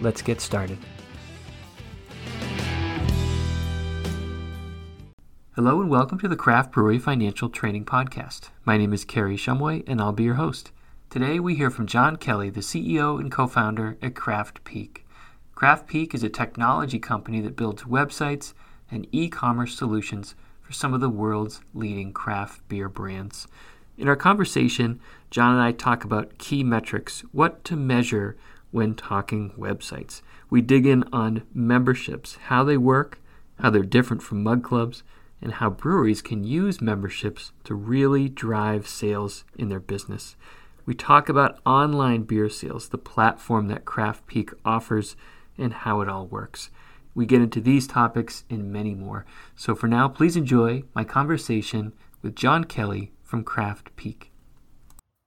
let's get started. Hello and welcome to the Craft Brewery Financial Training Podcast. My name is Kerry Shumway and I'll be your host. Today we hear from John Kelly, the CEO and co founder at Craft Peak. Craft Peak is a technology company that builds websites and e commerce solutions for some of the world's leading craft beer brands. In our conversation, John and I talk about key metrics, what to measure when talking websites. We dig in on memberships, how they work, how they're different from mug clubs, and how breweries can use memberships to really drive sales in their business. We talk about online beer sales, the platform that Craft Peak offers, and how it all works. We get into these topics and many more. So for now, please enjoy my conversation with John Kelly from Craft Peak.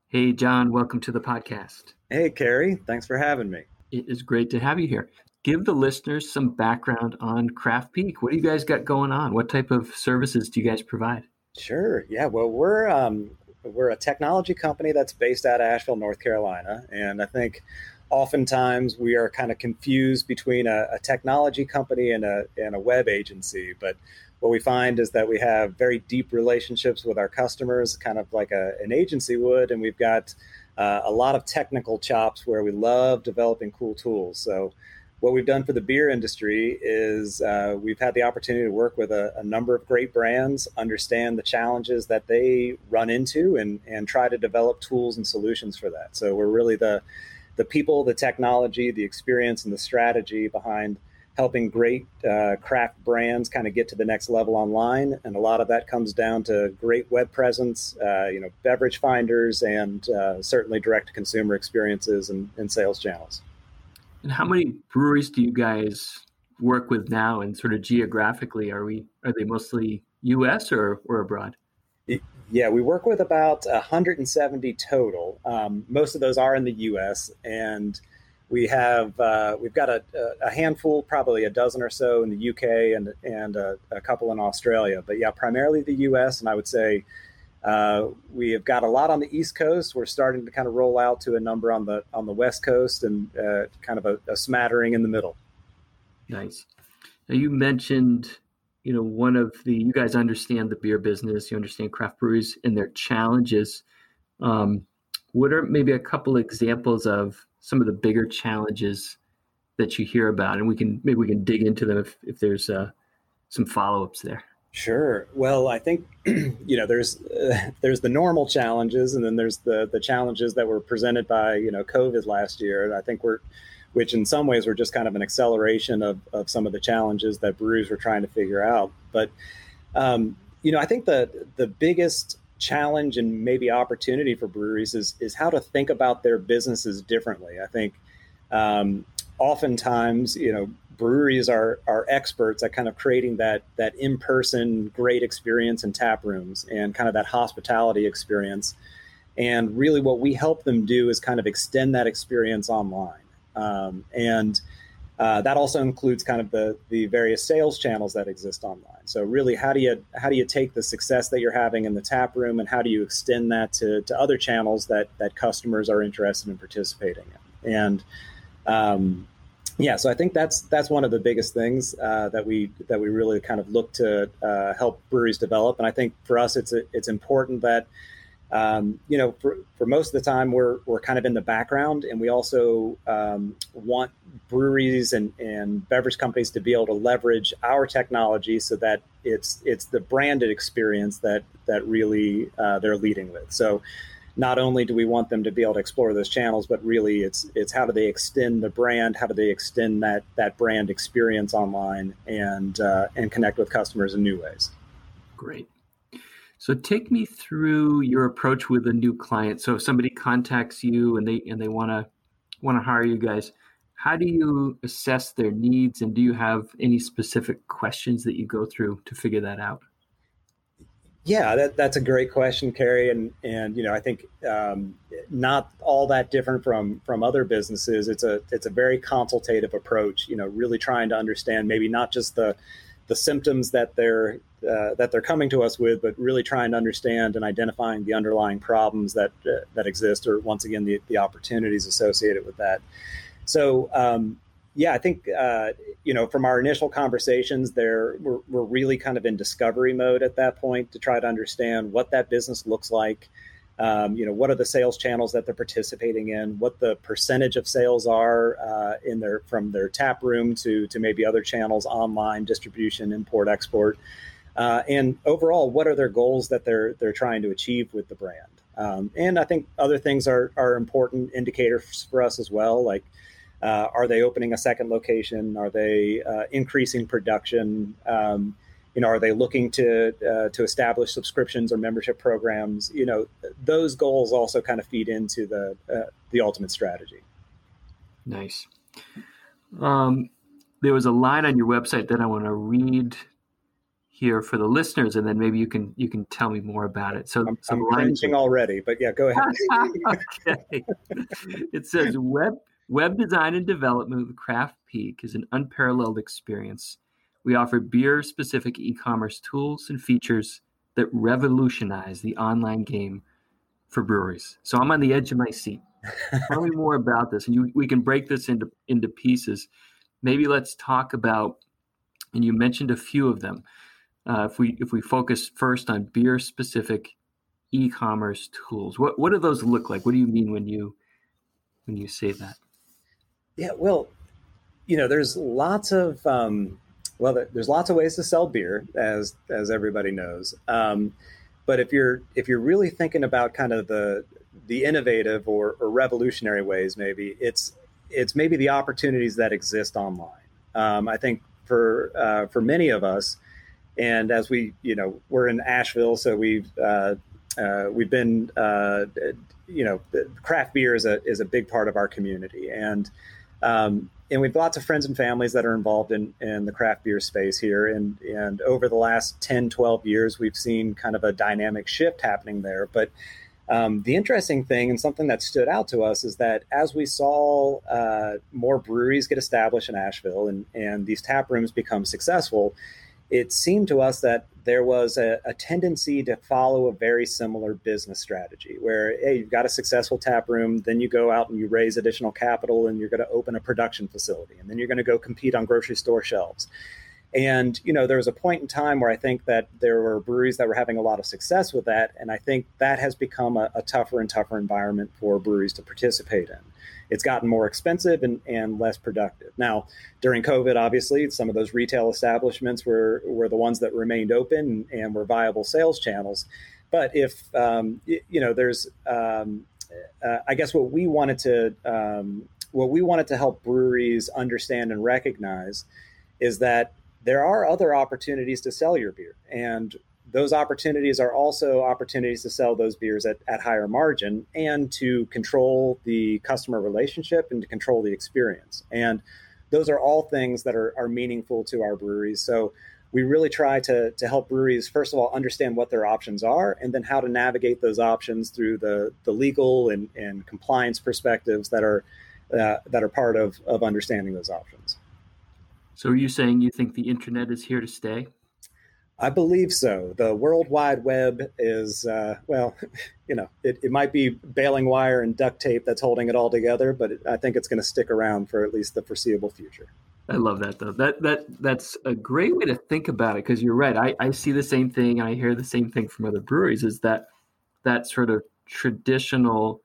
Hey, John, welcome to the podcast. Hey, Kerry. Thanks for having me. It is great to have you here. Give the listeners some background on Craft Peak. What do you guys got going on? What type of services do you guys provide? Sure. Yeah. Well, we're um, we're a technology company that's based out of Asheville, North Carolina, and I think oftentimes we are kind of confused between a, a technology company and a and a web agency. But what we find is that we have very deep relationships with our customers, kind of like a, an agency would, and we've got uh, a lot of technical chops where we love developing cool tools. So, what we've done for the beer industry is uh, we've had the opportunity to work with a, a, number of great brands, understand the challenges that they run into, and and try to develop tools and solutions for that. So, we're really the the people, the technology, the experience, and the strategy behind helping great uh, craft brands kind of get to the next level online. And a lot of that comes down to great web presence, uh, you know, beverage finders, and uh, certainly direct to consumer experiences and, and, sales channels. And how many breweries do you guys work with now? And sort of geographically, are we are they mostly U.S. or or abroad? Yeah, we work with about 170 total. Um, most of those are in the U.S. and we have uh, we've got a, a, handful, probably a dozen or so in the UK and and a, a, couple in Australia. But yeah, primarily the US, and I would say uh, we have got a lot on the East Coast. We're starting to kind of roll out to a number on the on the West Coast, and uh, kind of a, a, smattering in the middle. Nice. Now you mentioned, you know, one of the you guys understand the beer business. You understand craft breweries and their challenges. Um, what are maybe a couple examples of some of the bigger challenges that you hear about, and we can maybe we can dig into them if, if there's uh, some follow ups there. Sure. Well, I think you know there's uh, there's the normal challenges, and then there's the the challenges that were presented by you know COVID last year. And I think we're which in some ways were just kind of an acceleration of, of some of the challenges that breweries were trying to figure out. But um, you know, I think the the biggest challenge and maybe opportunity for breweries is is how to think about their businesses differently. I think um, oftentimes, you know, breweries are are experts at kind of creating that that in person great experience in tap rooms and kind of that hospitality experience. And really, what we help them do is kind of extend that experience online. Um, and uh, that also includes kind of the the various sales channels that exist online. So really, how do you how do you take the success that you're having in the tap room and how do you extend that to, to other channels that that customers are interested in participating in? And um, yeah, so I think that's that's one of the biggest things uh, that we that we really kind of look to uh, help breweries develop. And I think for us, it's it's important that um, you know, for, for most of the time, we're, we're kind of in the background, and we also um, want breweries and, and beverage companies to be able to leverage our technology so that it's it's the branded experience that that really uh, they're leading with. So, not only do we want them to be able to explore those channels, but really it's it's how do they extend the brand, how do they extend that that brand experience online and uh, and connect with customers in new ways. Great. So take me through your approach with a new client. So if somebody contacts you and they and they want to want to hire you guys, how do you assess their needs and do you have any specific questions that you go through to figure that out yeah, that, that's a great question, Kerry, and and you know I think um, not all that different from from other businesses. It's a it's a very consultative approach. You know, really trying to understand maybe not just the the symptoms that they're uh, that they're coming to us with, but really trying to understand and identifying the underlying problems that uh, that exist, or once again the the opportunities associated with that. So um, yeah, I think uh, you know from our initial conversations, there we're, we're really kind of in discovery mode at that point to try to understand what that business looks like. Um, you know, what are the sales channels that they're participating in? What the percentage of sales are uh, in their from their tap room to to maybe other channels, online distribution, import, export, uh, and overall, what are their goals that they're they're trying to achieve with the brand? Um, and I think other things are are important indicators for us as well, like uh, are they opening a second location? Are they uh, increasing production? Um, you know, are they looking to uh, to establish subscriptions or membership programs? You know, those goals also kind of feed into the uh, the ultimate strategy. Nice. Um, there was a line on your website that I want to read here for the listeners, and then maybe you can you can tell me more about it. So I'm, so I'm cringing already, but yeah, go ahead. okay. It says web Web design and development with Craft Peak is an unparalleled experience. We offer beer specific e commerce tools and features that revolutionize the online game for breweries. So I'm on the edge of my seat. Tell me more about this. And you, we can break this into, into pieces. Maybe let's talk about, and you mentioned a few of them. Uh, if we if we focus first on beer specific e-commerce tools, what what do those look like? What do you mean when you when you say that? Yeah, well, you know, there's lots of um, well, there's lots of ways to sell beer, as as everybody knows. Um, but if you're if you're really thinking about kind of the the innovative or, or revolutionary ways, maybe it's it's maybe the opportunities that exist online. Um, I think for uh, for many of us, and as we you know we're in Asheville, so we've uh, uh, we've been uh, you know craft beer is a is a big part of our community, and um, and we've lots of friends and families that are involved in, in the craft beer space here. And, and over the last 10, 12 years, we've seen kind of a dynamic shift happening there. But um, the interesting thing and something that stood out to us is that as we saw uh, more breweries get established in Asheville and, and these tap rooms become successful, it seemed to us that there was a, a, tendency to follow a very similar business strategy where hey you've got a successful tap room then you go out and you raise additional capital and you're going to open a production facility and then you're going to go compete on grocery store shelves. And you know there was a point in time where i think that there were breweries that were having a lot of success with that and i think that has become a, a tougher and tougher environment for breweries to participate in it's gotten more expensive and, and less productive. Now, during COVID, obviously, some of those retail establishments were, were the ones that remained open and, were viable sales channels. But if, um, you know, there's, um, uh, I guess what we wanted to, um, what we wanted to help breweries understand and recognize is that there are other opportunities to sell your beer. And those opportunities are also opportunities to sell those beers at, at higher margin and to control the customer relationship and to control the experience. And those are all things that are, are meaningful to our breweries. So we really try to, to help breweries, first of all, understand what their options are and then how to navigate those options through the, the legal and, and compliance perspectives that are, uh, that are part of, of understanding those options. So are you saying you think the internet is here to stay? I believe so. The World Wide Web is, uh, well, you know, it, it, might be baling wire and duct tape that's holding it all together, but it, I think it's going to stick around for at least the foreseeable future. I love that though. That that that's a great way to think about it because you're right. I, I see the same thing and I hear the same thing from other breweries. Is that that sort of traditional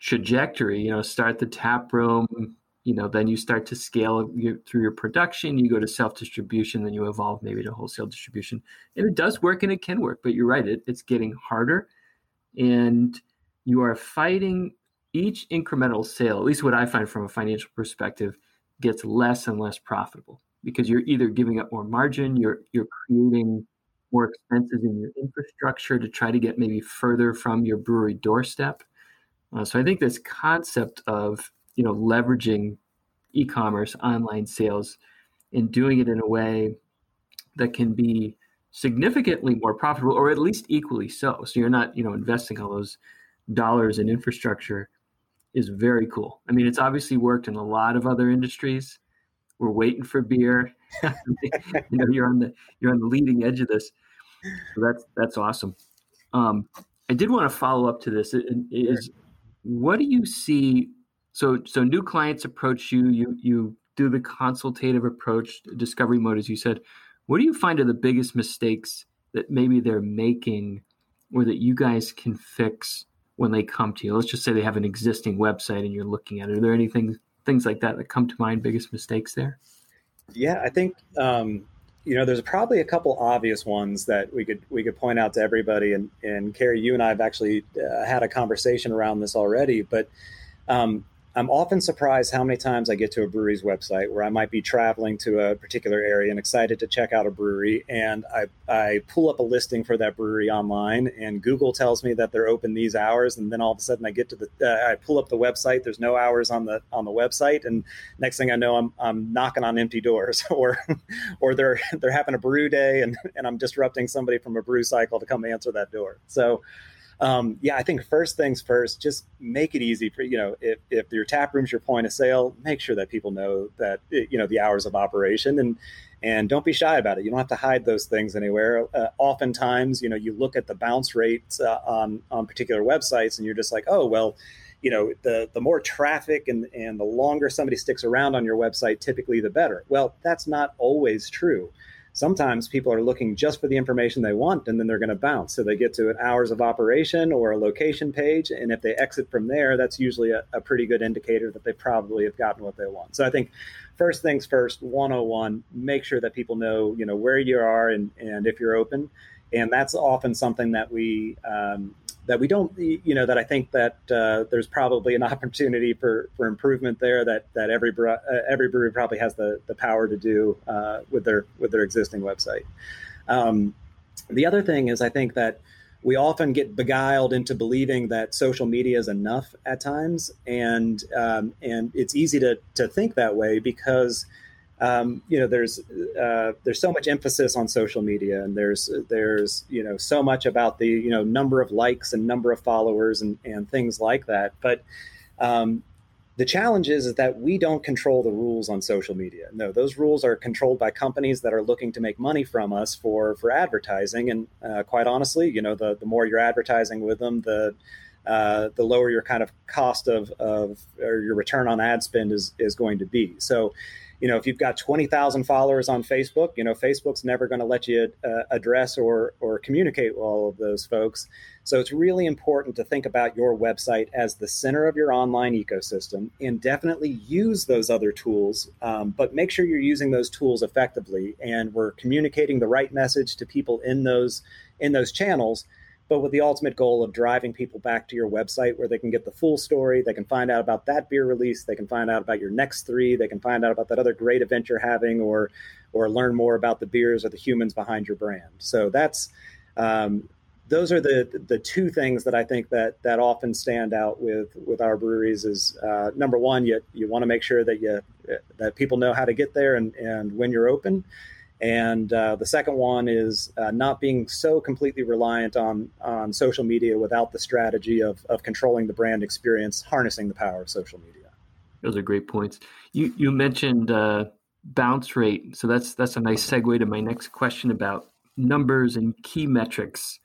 trajectory? You know, start the tap room, you know then you start to scale your, through your production you go to self distribution then you evolve maybe to wholesale distribution. And it does work and it can work but you're right it, it's getting harder. And you are fighting each incremental sale at least what i find from a financial perspective gets less and less profitable because you're either giving up more margin you're you're creating more expenses in your infrastructure to try to get maybe further from your brewery doorstep. Uh, so i think this concept of you know leveraging e-commerce, online sales, and doing it in a way that can be significantly more profitable, or at least equally so. So you're not, you know, investing all those dollars in infrastructure is very cool. I mean, it's obviously worked in a lot of other industries. We're waiting for beer. you know, you're on the you're on the leading edge of this. So that's that's awesome. Um, I did want to follow up to this. Is what do you see? So so new clients approach you. You you do the consultative approach, discovery mode, as you said. What do you find are the biggest mistakes that maybe they're making, or that you guys can fix when they come to you? Let's just say they have an existing website and you're looking at it. Are there anything things like that that come to mind? Biggest mistakes there? Yeah, I think um, you know there's probably a couple obvious ones that we could we could point out to everybody. And and Kerry, you and I have actually uh, had a conversation around this already, but um, I'm often surprised how many times I get to a brewery's website where I might be traveling to a particular area and excited to check out a brewery, and I, I pull up a listing for that brewery online, and Google tells me that they're open these hours, and then all of a sudden I get to the uh, I pull up the website, there's no hours on the on the website, and next thing I know I'm I'm knocking on empty doors, or or they're they're having a brew day, and and I'm disrupting somebody from a brew cycle to come answer that door. So um, yeah, I think first things first, just make it easy for you know if, if your tap room's your point of sale, make sure that people know that you know the hours of operation and and don't be shy about it. You don't have to hide those things anywhere. Uh, oftentimes, you know, you look at the bounce rates uh, on on particular websites, and you're just like, oh well, you know, the the more traffic and and the longer somebody sticks around on your website, typically the better. Well, that's not always true sometimes people are looking just for the information they want and then they're going to bounce. So they get to an hours of operation or a location page. And if they exit from there, that's usually a, a pretty good indicator that they probably have gotten what they want. So I think first things first, 101, make sure that people know, you know, where you are and, and if you're open. And that's often something that we um, that we don't, you know, that I think that uh, there's probably an opportunity for, for improvement there that that every uh, every brewery probably has the, the power to do uh, with their with their existing website. Um, the other thing is, I think that we often get beguiled into believing that social media is enough at times, and um, and it's easy to to think that way because um, you know there's uh, there's so much emphasis on social media and there's there's you know so much about the you know number of likes and number of followers and, and things like that. But um, the challenge is, is that we don't control the rules on social media. No those rules are controlled by companies that are looking to make money from us for for advertising. And uh, quite honestly you know the, the more you're advertising with them the uh, the lower your kind of cost of, of or your return on ad spend is is going to be. So you know, if you've got 20,000 followers on Facebook, you know, Facebook's never going to let you uh, address or, or communicate with all of those folks. So it's really important to think about your website as the center of your online ecosystem and definitely use those other tools, um, but make sure you're using those tools effectively and we're communicating the right message to people in those in those channels but with the ultimate goal of driving people back to your website where they can get the full story. They can find out about that beer release. They can find out about your next three. They can find out about that other great event you're having, or or learn more about the beers or the humans behind your brand. So that's um, those are the the two things that I think that that often stand out with with our breweries. Is uh, number one, you you want to make sure that you that people know how to get there and and when you're open. And uh, the second one is uh, not being so completely reliant on, on social media without the strategy of, of controlling the brand experience, harnessing the power of social media. Those are great points. You, you mentioned uh, bounce rate. So that's, that's a nice segue to my next question about numbers and key metrics.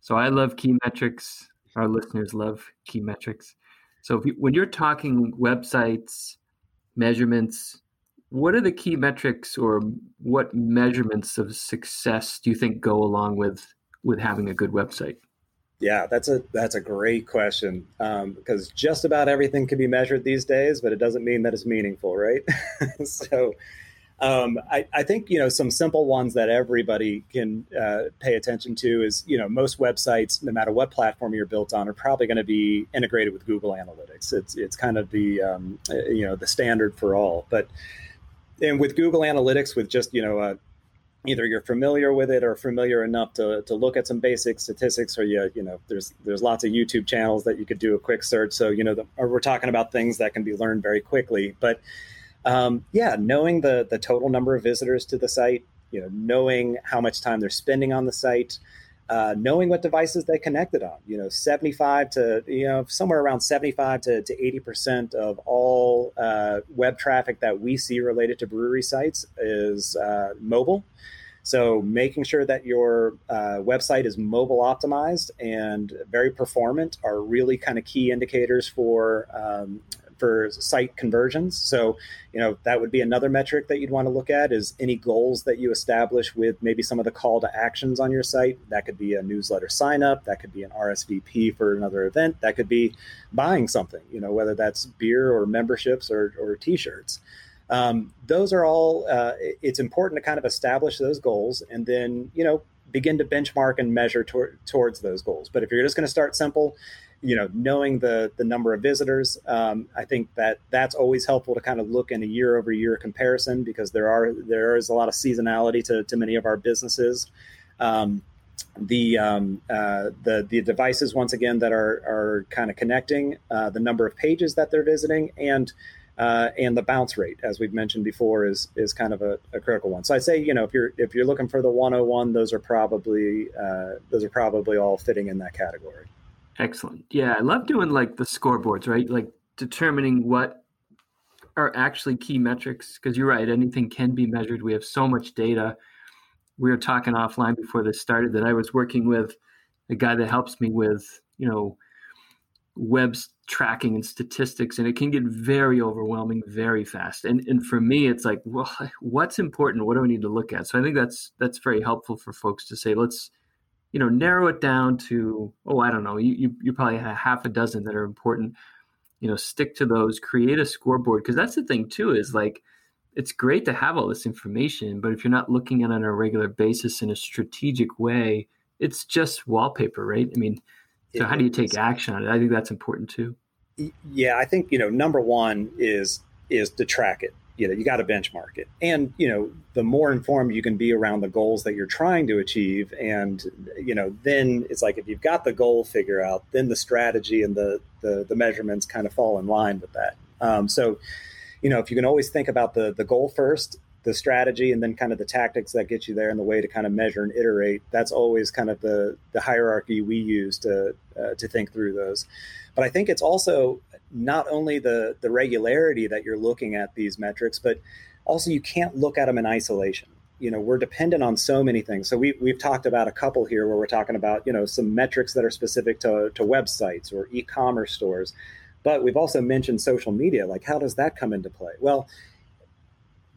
So I love key metrics. Our listeners love key metrics. So you, when you're talking websites, measurements, what are the key metrics or what measurements of success do you think go along with with having a good website? Yeah, that's a that's a great question um, because just about everything can be measured these days, but it doesn't mean that it's meaningful, right? so, um, I, I, think you know some simple ones that everybody can uh, pay attention to is you know most websites, no matter what platform you're built on, are probably going to be integrated with Google Analytics. It's it's kind of the um, you know the standard for all, but and with Google Analytics, with just you know, uh, either you're familiar with it or familiar enough to, to look at some basic statistics, or you you know, there's there's lots of YouTube channels that you could do a quick search. So you know, the, we're talking about things that can be learned very quickly, but Um, yeah, knowing the the total number of visitors to the site, you know, knowing how much time they're spending on the site, uh, knowing what devices they connected on. You know, 75 to, you know, somewhere around 75 to, to 80% of all uh, web traffic that we see related to brewery sites is uh, mobile. So making sure that your uh, website is mobile optimized and very performant are really kind of key indicators for um, for site conversions. So, you know, that would be another metric that you'd want to look at is any goals that you establish with maybe some of the call to actions on your site. That could be a newsletter sign up, that could be an RSVP for another event, that could be buying something, you know, whether that's beer or memberships or, or t-shirts. Um, those are all, uh, it's important to kind of establish those goals and then, you know, begin to benchmark and measure tor- towards those goals. But if you're just going to start simple, you know, knowing the the number of visitors, um, I think that that's always helpful to kind of look in a year over year comparison because there are there is a lot of seasonality to, to many of our businesses. Um, the um, uh, the the devices once again that are are kind of connecting, uh, the number of pages that they're visiting, and uh, and the bounce rate, as we've mentioned before, is is kind of a, a, critical one. So I'd say you know if you're if you're looking for the 101, those are probably uh, those are probably all fitting in that category. Excellent. Yeah, I love doing like the scoreboards, right? Like determining what are actually key metrics because you're right, anything can be measured. We have so much data. We were talking offline before this started that I was working with a guy that helps me with, you know, web tracking and statistics and it can get very overwhelming very fast. And and for me it's like, well, what's important? What do I need to look at? So I think that's that's very helpful for folks to say, let's you know narrow it down to oh i don't know you, you, you probably have half a dozen that are important you know stick to those create a scoreboard. Because that's the thing too is like it's great to have all this information but if you're not looking at it on a regular basis in a strategic way it's just wallpaper right? I mean so how do you take action on it? I think that's important too. Yeah i think you know number one is is to track it you know you got to benchmark it. And you know the more informed you can be around the goals that you're trying to achieve and you know then it's like if you've got the goal figure out then the strategy and the the, the measurements kind of fall in line with that. Um, so you know if you can always think about the the goal first the strategy and then kind of the tactics that get you there and the way to kind of measure and iterate that's always kind of the the hierarchy we use to uh, to think through those. But i think it's also not only the the regularity that you're looking at these metrics, but also you can't look at them in isolation. You know, we're dependent on so many things. So we we've talked about a couple here where we're talking about you know some metrics that are specific to to websites or e-commerce stores, but we've also mentioned social media. Like, how does that come into play? Well,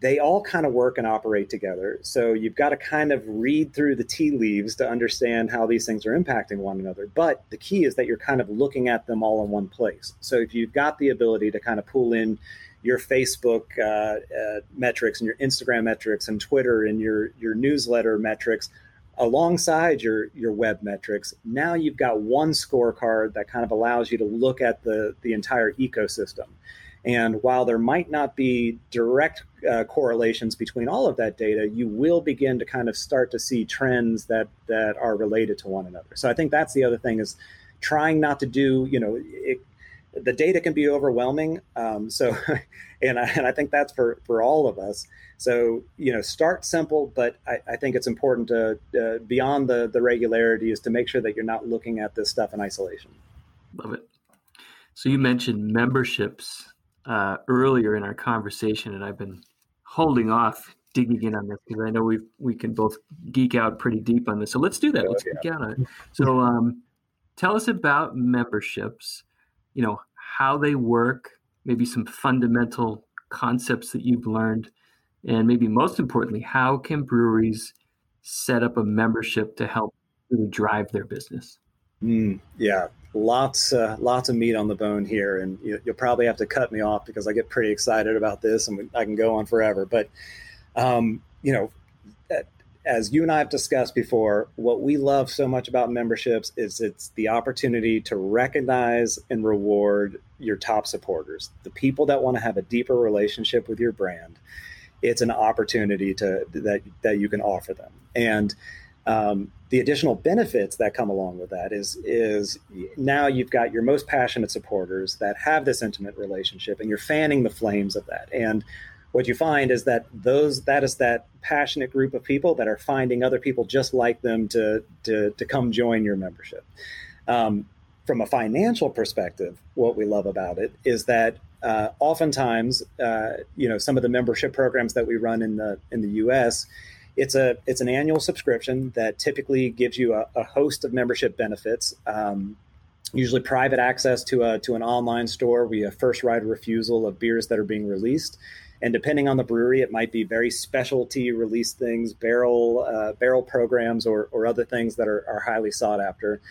they all kind of work and operate together. So you've got to kind of read through the tea leaves to understand how these things are impacting one another. But the key is that you're kind of looking at them all in one place. So if you've got the ability to kind of pull in your Facebook uh, uh, metrics and your Instagram metrics and Twitter and your your newsletter metrics alongside your your web metrics, now you've got one scorecard that kind of allows you to look at the the entire ecosystem. And while there might not be direct uh, correlations between all of that data, you will begin to kind of start to see trends that that are related to one another. So I think that's the other thing is trying not to do, you know, it, the data can be overwhelming. Um, so, and I, and I think that's for for all of us. So you know, start simple, but I, I think it's important to uh, beyond the the regularity is to make sure that you're not looking at this stuff in isolation. Love it. So you mentioned memberships uh, earlier in our conversation, and I've been holding off digging in on this because I know we we can both geek out pretty deep on this. So let's do that. Let's yeah. geek out on it. So um, tell us about memberships. You know how they work, maybe some fundamental concepts that you've learned, and maybe most importantly, how can breweries set up a membership to help really drive their business? Mm, yeah, lots uh, lots of meat on the bone here, and you, will probably have to cut me off because I get pretty excited about this, and I can go on forever. But um, you know, as you and I have discussed before, what we love so much about memberships is it's the opportunity to recognize and reward your top supporters, the people that want to have a deeper relationship with your brand. It's an opportunity to that that you can offer them, and um, the additional benefits that come along with that is is now you've got your most passionate supporters that have this intimate relationship, and you're fanning the flames of that. And what you find is that those that is that passionate group of people that are finding other people just like them to to, to come join your membership. Um, from a financial perspective, what we love about it is that uh, oftentimes, uh, you know, some of the membership programs that we run in the in the U.S. It's a it's an annual subscription that typically gives you a, a host of membership benefits. Um, usually private access to a to an online store. We have first of refusal of beers that are being released, and depending on the brewery, it might be very specialty release things, barrel uh, barrel programs, or or other things that are, are highly sought after.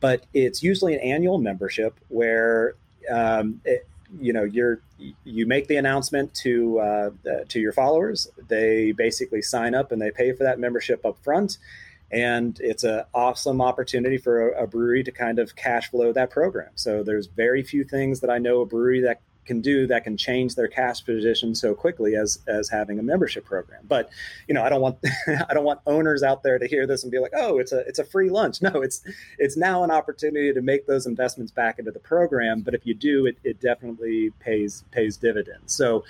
But it's usually an annual membership where um, you know you're you make the announcement to uh, uh, to your followers. They basically sign up and they pay for that membership up front and it's an awesome opportunity for a, a, brewery to kind of cash flow that program. So there's very few things that I know a brewery that can do that can change their cash position so quickly as as having a membership program. But you know, I don't want I don't want owners out there to hear this and be like, oh, it's a it's a free lunch. No, it's it's now an opportunity to make those investments back into the program. But if you do, it, it definitely pays pays dividends. So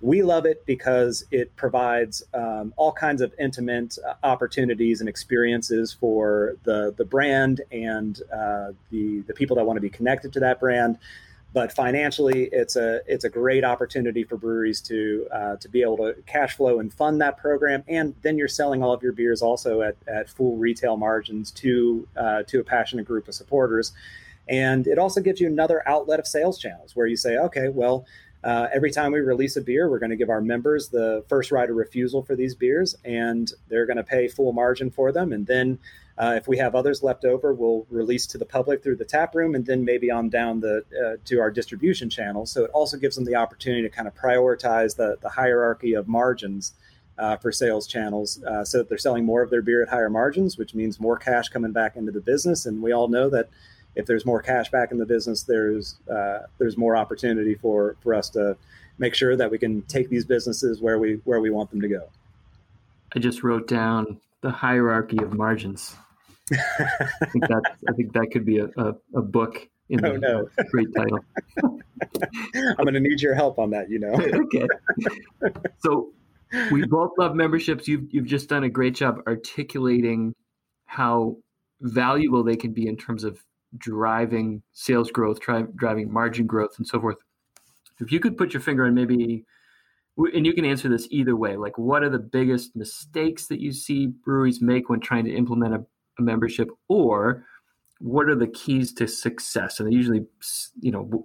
we love it because it provides um, all kinds of intimate uh, opportunities and experiences for the the brand and uh, the the people that want to be connected to that brand. But financially, it's a it's a great opportunity for breweries to uh, to be able to cash flow and fund that program, and then you're selling all of your beers also at, at full retail margins to uh, to a passionate group of supporters. And it also gives you another outlet of sales channels where you say, okay, well, uh, every time we release a beer, we're going to give our members the first right of refusal for these beers, and they're going to pay full margin for them. And then, uh, if we have others left over, we'll release to the public through the tap room, and then maybe on down the uh, to our distribution channels. So it also gives them the opportunity to kind of prioritize the the hierarchy of margins. Uh, for sales channels, uh, so that they're selling more of their beer at higher margins, which means more cash coming back into the business. And we all know that if there's more cash back in the business, there's uh, there's more opportunity for for us to make sure that we can take these businesses where we where we want them to go. I just wrote down the hierarchy of margins. I think that I think that could be a, a, a book in oh, no. great title. I'm going to need your help on that, you know. okay. So we both love memberships. You've you've just done a great job articulating how valuable they can be in terms of driving sales growth, tri- driving margin growth, and so forth. If you could put your finger on maybe, and you can answer this either way, like what are the biggest mistakes that you see breweries make when trying to implement a, a membership, or what are the keys to success? And they usually, you know,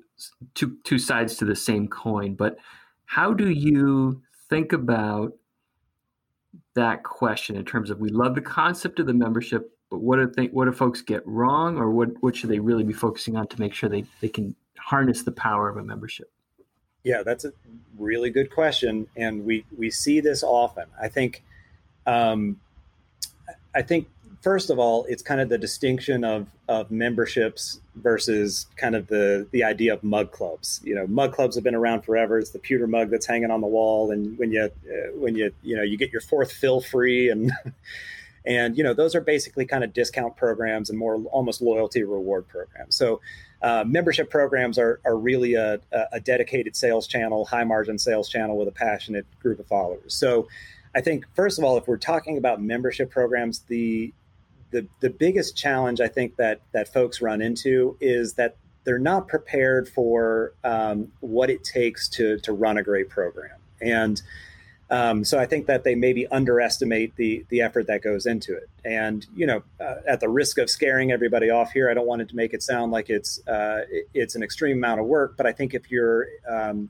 two two sides to the same coin. But how do you think about that question in terms of we love the concept of the membership but what do they, what do folks get wrong, or what what should they really be focusing on to make sure they they can harness the power of a membership? Yeah, that's a really good question, and we we see this often. I think, um, I think first of all, it's kind of the distinction of of memberships versus kind of the the idea of mug clubs. You know, mug clubs have been around forever. It's the pewter mug that's hanging on the wall, and when you uh, when you you know you get your fourth fill free and And you know, those are basically kind of discount programs and more almost loyalty reward programs. So uh, membership programs are, are really a, a, dedicated sales channel, high margin sales channel with a passionate group of followers. So I think first of all, if we're talking about membership programs, the the, the biggest challenge I think that that folks run into is that they're not prepared for um, what it takes to to run a great program. And um, so I think that they maybe underestimate the the effort that goes into it. And you know, uh, at the risk of scaring everybody off here, I don't want it to make it sound like it's uh, it's an extreme amount of work. But I think if you're um,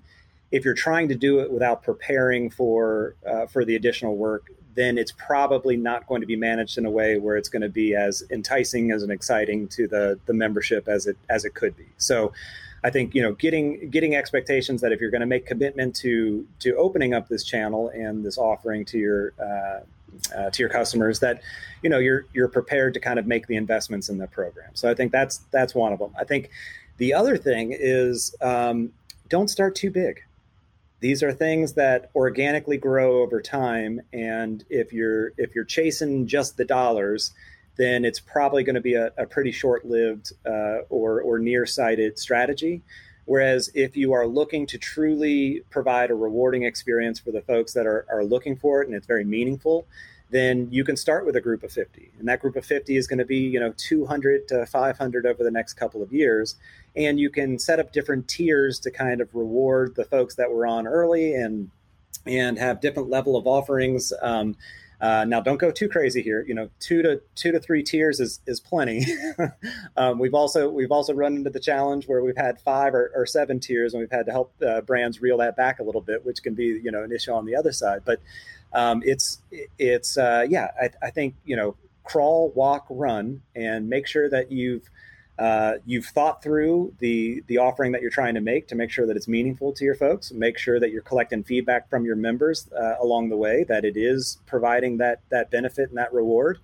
if you're trying to do it without preparing for uh, for the additional work, then it's probably not going to be managed in a way where it's going to be as enticing as and exciting to the the membership as it as it could be. So. I think you know getting getting expectations that if you're going to make commitment to to opening up this channel and this offering to your uh, uh, to your customers that you know you're you're prepared to kind of make the investments in the program. So I think that's that's one of them. I think the other thing is um, don't start too big. These are things that organically grow over time, and if you're if you're chasing just the dollars, then it's probably going to be a, a pretty short-lived uh, or, or near-sighted strategy. Whereas if you are looking to truly provide a rewarding experience for the folks that are, are looking for it and it's very meaningful, then you can start with a group of 50. And that group of 50 is going to be, you know, 200 to 500 over the next couple of years. And you can set up different tiers to kind of reward the folks that were on early and and have different level of offerings. Um, uh, now, don't go too crazy here. You know, two to two to three tiers is is plenty. um, we've also we've also run into the challenge where we've had five or, or seven tiers, and we've had to help uh, brands reel that back a little bit, which can be you know an issue on the other side. But um, it's it's uh, yeah, I, I think you know crawl, walk, run, and make sure that you've uh, you've thought through the the offering that you're trying to make to make sure that it's meaningful to your folks. Make sure that you're collecting feedback from your members uh, along the way that it is providing that that benefit and that reward,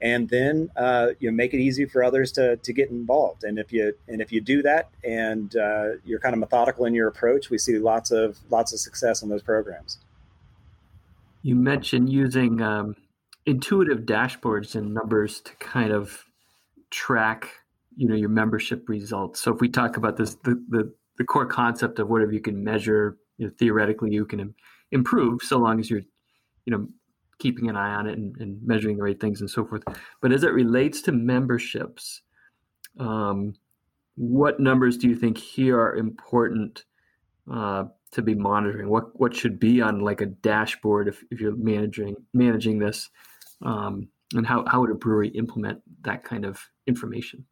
and then uh, you know, make it easy for others to to get involved. And if you and if you do that and uh, you're kind of methodical in your approach, we see lots of lots of success in those programs. You mentioned using um, intuitive dashboards and numbers to kind of track you know your membership results. So if we talk about this, the the, the core concept of whatever you can measure, you know, theoretically you can improve so long as you're, you know, keeping an eye on it and, and measuring the right things and so forth. But as it relates to memberships, um, what numbers do you think here are important uh, to be monitoring? What what should be on like a dashboard if, if you're managing managing this? Um, and how, how would a brewery implement that kind of information?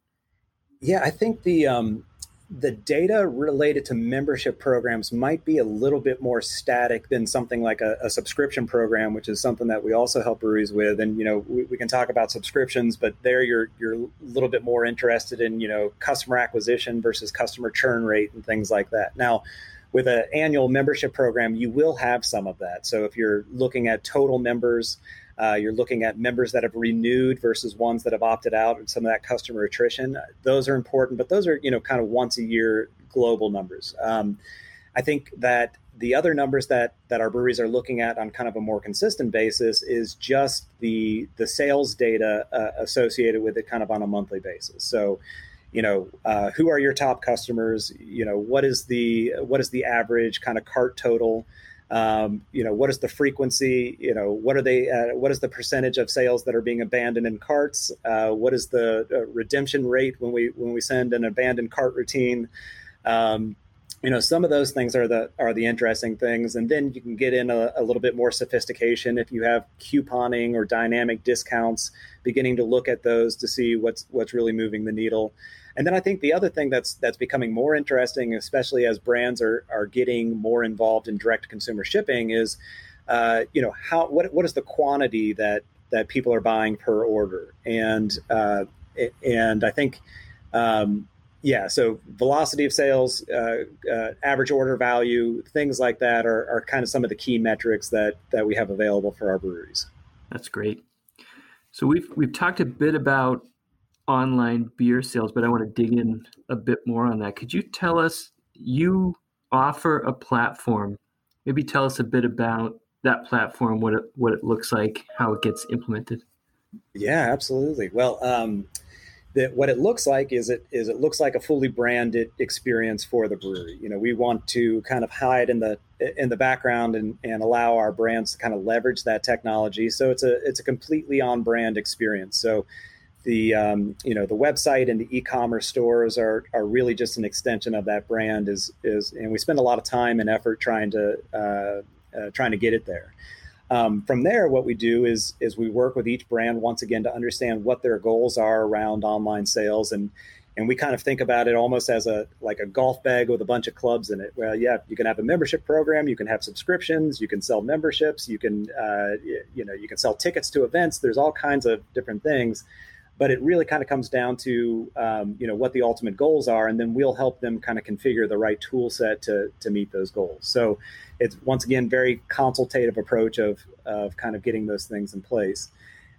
Yeah, I think the um, the data related to membership programs might be a little bit more static than something like a, a, subscription program, which is something that we also help breweries with. And you know, we, we, can talk about subscriptions, but there you're you're a little bit more interested in you know customer acquisition versus customer churn rate and things like that. Now, with an annual membership program, you will have some of that. So if you're looking at total members. Uh, you're looking at members that have renewed versus ones that have opted out, and some of that customer attrition. Those are important, but those are you know kind of once a year global numbers. Um, I think that the other numbers that that our breweries are looking at on kind of a more consistent basis is just the the sales data uh, associated with it, kind of on a monthly basis. So you know uh, who are your top customers you know what is the what is the average kind of cart total um, you know, what is the frequency? You know, what are they? Uh, what is the percentage of sales that are being abandoned in carts? Uh, what is the uh, redemption rate when we when we send an abandoned cart routine? Um, you know, some of those things are the are the interesting things, and then you can get in a, a little bit more sophistication if you have couponing or dynamic discounts. Beginning to look at those to see what's what's really moving the needle. And then I think the other thing that's that's becoming more interesting, especially as brands are are getting more involved in direct consumer shipping, is uh, you know how what what is the quantity that that people are buying per order, and uh, and I think. Um, yeah, so velocity of sales, uh, uh, average order value, things like that are, are kind of some of the key metrics that that we have available for our breweries. That's great. So we've we've talked a bit about online beer sales, but I want to dig in a bit more on that. Could you tell us you offer a platform? Maybe tell us a bit about that platform, what it what it looks like, how it gets implemented. Yeah, absolutely. Well, um, that what it looks like is it is it looks like a fully branded experience for the brewery. You know, we want to kind of hide in the in the background and, and allow our brands to kind of leverage that technology. So it's a it's a completely on brand experience. So the um, you know the website and the e-commerce stores are are really just an extension of that brand is is and we spend a lot of time and effort trying to uh, uh, trying to get it there. Um, from there, what we do is is we work with each brand once again to understand what their goals are around online sales. And and we kind of think about it almost as a like a golf bag with a bunch of clubs in it. Well, yeah, you can have a membership program, you can have subscriptions, you can sell memberships, you can uh, you know you can sell tickets to events. There's all kinds of different things but it really kind of comes down to um, you know what the ultimate goals are and then we'll help them kind of configure the right tool set to, to meet those goals. So it's once again very consultative approach of, of kind of getting those things in place.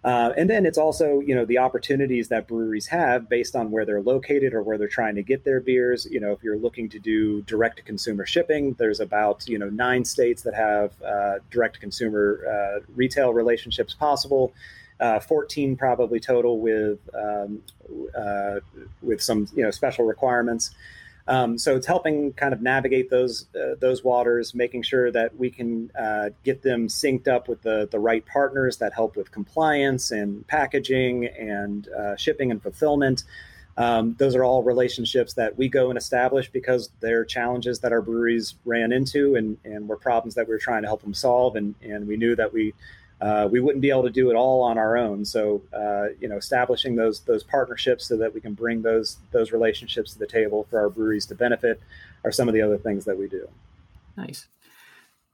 Uh, and then it's also you know the opportunities that breweries have based on where they're located or where they're trying to get their beers. You know if you're looking to do direct to consumer shipping there's about you know nine states that have uh, direct to consumer uh, retail relationships possible uh, 14 probably total with um, uh, with some you know special requirements. Um, so it's helping kind of navigate those uh, those waters, making sure that we can uh, get them synced up with the the right partners that help with compliance and packaging and uh, shipping and fulfillment. Um, those are all relationships that we go and establish because they're challenges that our breweries ran into and, and were problems that we were trying to help them solve. And, and we knew that we uh, we wouldn't be able to do it all on our own. So, uh, you know, establishing those those partnerships so that we can bring those those relationships to the table for our breweries to benefit are some of the other things that we do. Nice.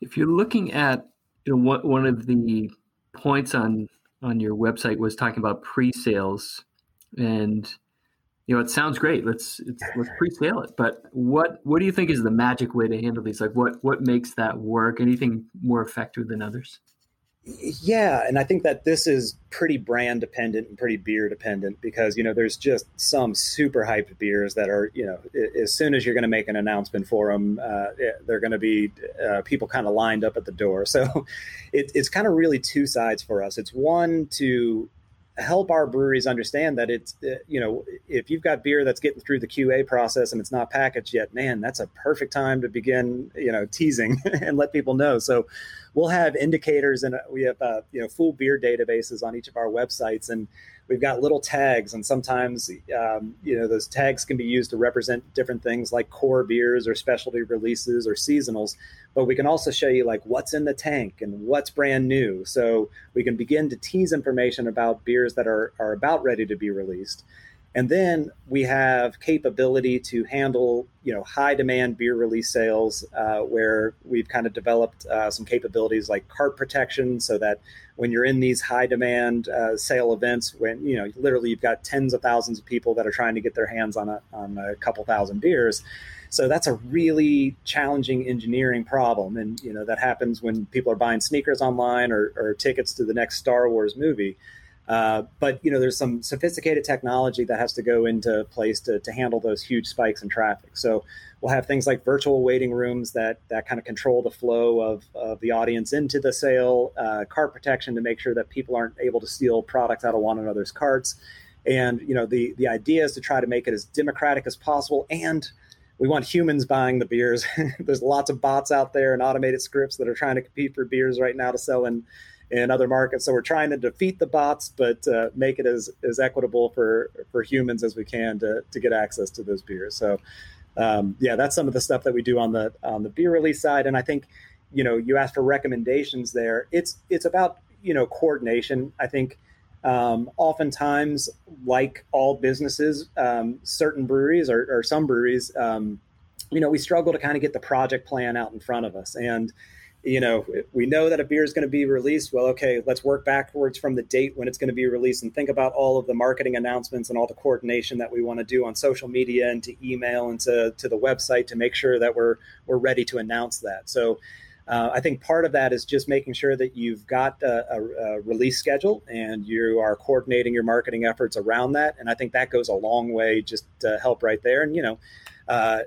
If you're looking at you know, what one of the points on on your website was talking about pre-sales, and you know, it sounds great. Let's let's pre-sale it. But what what do you think is the magic way to handle these? Like, what what makes that work? Anything more effective than others? Yeah, and I think that this is pretty brand dependent and pretty beer dependent because you know there's just some super hyped beers that are you know as soon as you're going to make an announcement for them, uh, they're going to be uh, people kind of lined up at the door. So it, it's kind of really two sides for us. It's one to help our breweries understand that it's uh, you know if you've got beer that's getting through the QA process and it's not packaged yet, man, that's a perfect time to begin you know teasing and let people know. So we'll have indicators and we have uh, you know full beer databases on each of our websites and we've got little tags and sometimes um, you know those tags can be used to represent different things like core beers or specialty releases or seasonals but we can also show you like what's in the tank and what's brand new. So we can begin to tease information about beers that are, are about ready to be released and then we have capability to handle, you know, high demand beer release sales, uh, where we've kind of developed uh, some capabilities like cart protection, so that when you're in these high demand uh, sale events, when you know literally you've got tens of thousands of people that are trying to get their hands on a on a couple thousand beers. So that's a really challenging engineering problem, and you know that happens when people are buying sneakers online or, or tickets to the next Star Wars movie. Uh, but you know, there's some sophisticated technology that has to go into place to, to handle those huge spikes in traffic. So we'll have things like virtual waiting rooms that that kind of control the flow of, of the audience into the sale, uh, cart protection to make sure that people aren't able to steal products out of one another's carts. And you know, the the idea is to try to make it as democratic as possible and we want humans buying the beers. There's lots of bots out there and automated scripts that are trying to compete for beers right now to sell in in other markets. So we're trying to defeat the bots, but uh, make it as, as equitable for, for humans as we can to, to get access to those beers. So um, yeah, that's some of the stuff that we do on the on the beer release side. And I think you know you asked for recommendations there. It's it's about you know coordination. I think. Um, oftentimes, like all businesses, um, certain breweries or, or some breweries, um, you know, we struggle to kind of get the project plan out in front of us. And you know, we know that a beer is going to be released. Well, okay, let's work backwards from the date when it's going to be released and think about all of the marketing announcements and all the coordination that we want to do on social media and to email and to, to the website to make sure that we're we're ready to announce that. So uh, I think part of that is just making sure that you've got a, a, a, release schedule and you are coordinating your marketing efforts around that. And I think that goes a long way just to help right there. And, you know, uh,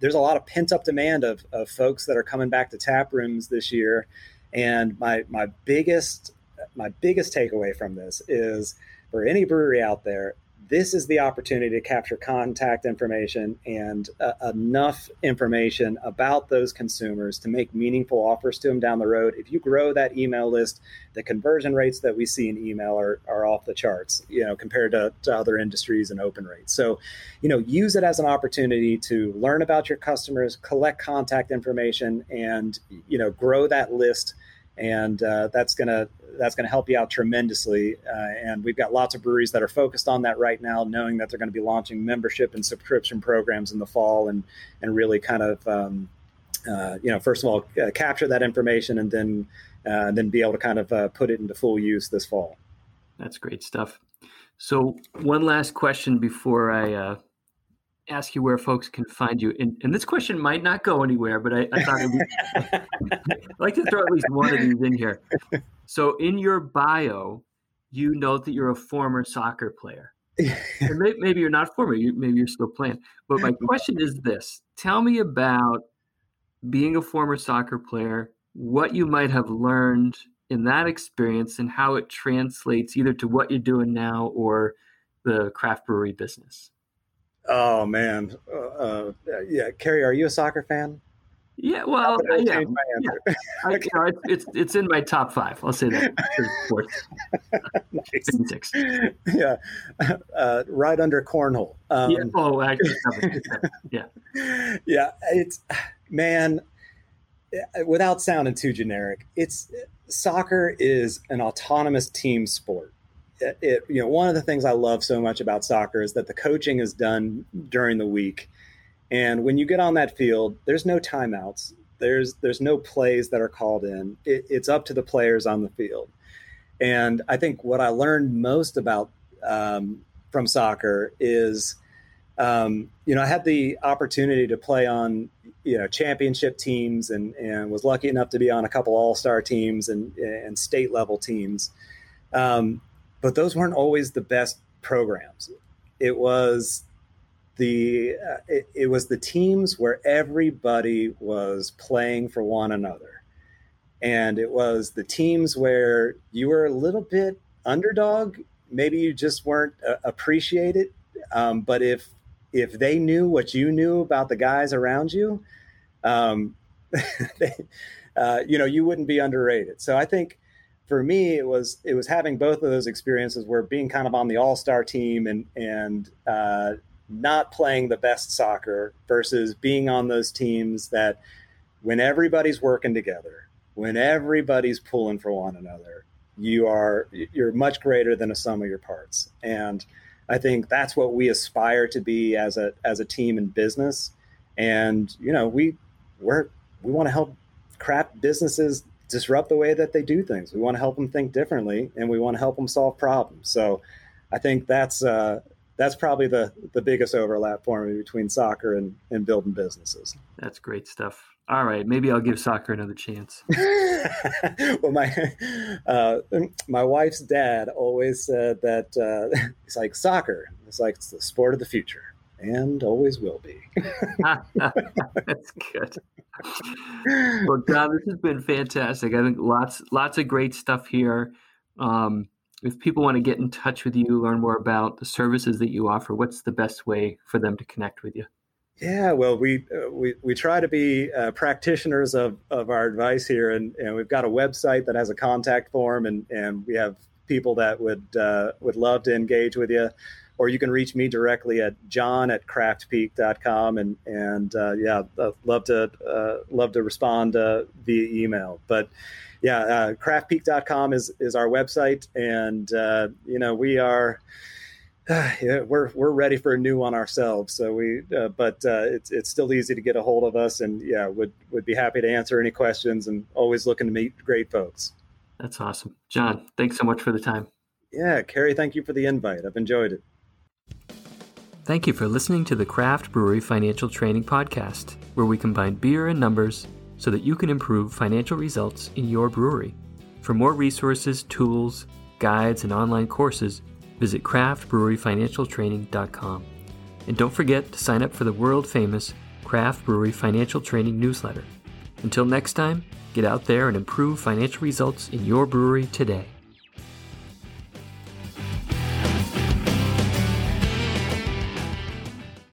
there's a lot of pent up demand of, of folks that are coming back to tap rooms this year. And my my biggest my biggest takeaway from this is for any brewery out there, this is the opportunity to capture contact information and uh, enough information about those consumers to make meaningful offers to them down the road. If you grow that email list, the conversion rates that we see in email are, are off the charts, you know, compared to, to other industries and open rates. So, you know, use it as an opportunity to learn about your customers, collect contact information, and, you know, grow that list and uh, that's gonna that's gonna help you out tremendously. Uh, and we've got lots of breweries that are focused on that right now, knowing that they're going to be launching membership and subscription programs in the fall, and and really kind of um, uh, you know first of all uh, capture that information and then then be able to kind of put it into full use this fall. That's great stuff. So one last question before I ask you where folks can find you. And, and this question might not go anywhere, but I, I thought be, I'd like to throw at least one of these in here. So in your bio, you note that you're a former soccer player. maybe, maybe, you're not former, you, maybe you're still playing. But my question is this tell me about being a former soccer player, what you might have learned in that experience, and how it translates either to what you're doing now or the craft brewery business. Oh man, uh, uh, yeah, Kerry, are you a soccer fan? Yeah, well, uh, yeah, yeah. I, you know, it's it's in my top five. I'll say that. nice. Yeah, uh, right under cornhole. Um, yeah. Oh, actually, yeah. Yeah, it's man. Without sounding too generic, it's soccer is an autonomous team sport. It, you know, one of the things I love so much about soccer is that the coaching is done during the week and when you get on that field, there's no timeouts. There's there's no plays that are called in. It, it's up to the players on the field. And I think what I learned most about um, from soccer is, um, you know, I had the opportunity to play on you know championship teams and and was lucky enough to be on a couple all star teams and and state level teams. Um, but those weren't always the best programs. It was the uh, it, it, was the teams where everybody was playing for one another. And it was the teams where you were a little bit underdog. Maybe you just weren't uh, appreciated. Um, but if if they knew what you knew about the guys around you um, they, uh, you know you wouldn't be underrated. So i think for me it was it was having both of those experiences where being kind of on the all-star team and and uh, not playing the best soccer versus being on those teams that when everybody's working together, when everybody's pulling for one another, you are you're much greater than a sum of your parts. And I think that's what we aspire to be as a as a team in business. And you know, we we're we want to help craft businesses disrupt the way that they do things. We want to help them think differently, and we want to help them solve problems. So, I think that's uh, that's probably the the biggest overlap for me between soccer and, and building businesses. That's great stuff. All right, maybe I'll give soccer another chance. well, my uh, my wife's dad always said that uh, it's like soccer. It's like it's the sport of the future, and always will be. That's good. Well, John, this has been fantastic. I think lots lots of great stuff here. Um, if people want to get in touch with you, learn more about the services that you offer, what's the best way for them to connect with you? Yeah, well, we uh, we we try to be uh, practitioners of, of our advice here, and, and we've got a website that has a contact form, and, and we have people that would uh, would love to engage with you, or you can reach me directly at john at craftpeak.com, and and uh, yeah, love to uh, love to respond uh, via email, but yeah, uh, craftpeak.com is is our website, and uh, you know we are. Uh, yeah, we're we're ready for a new one ourselves. So we, uh, but uh, it's it's still easy to get a hold of us, and yeah, would would be happy to answer any questions, and always looking to meet great folks. That's awesome, John. Thanks so much for the time. Yeah, Kerry, thank you for the invite. I've enjoyed it. Thank you for listening to the Craft Brewery Financial Training Podcast, where we combine beer and numbers so that you can improve financial results in your brewery. For more resources, tools, guides, and online courses, visit craftbreweryfinancialtraining.com. And don't forget to sign up for the world famous Craft Brewery Financial Training newsletter. Until next time, get out there and improve financial results in your brewery today.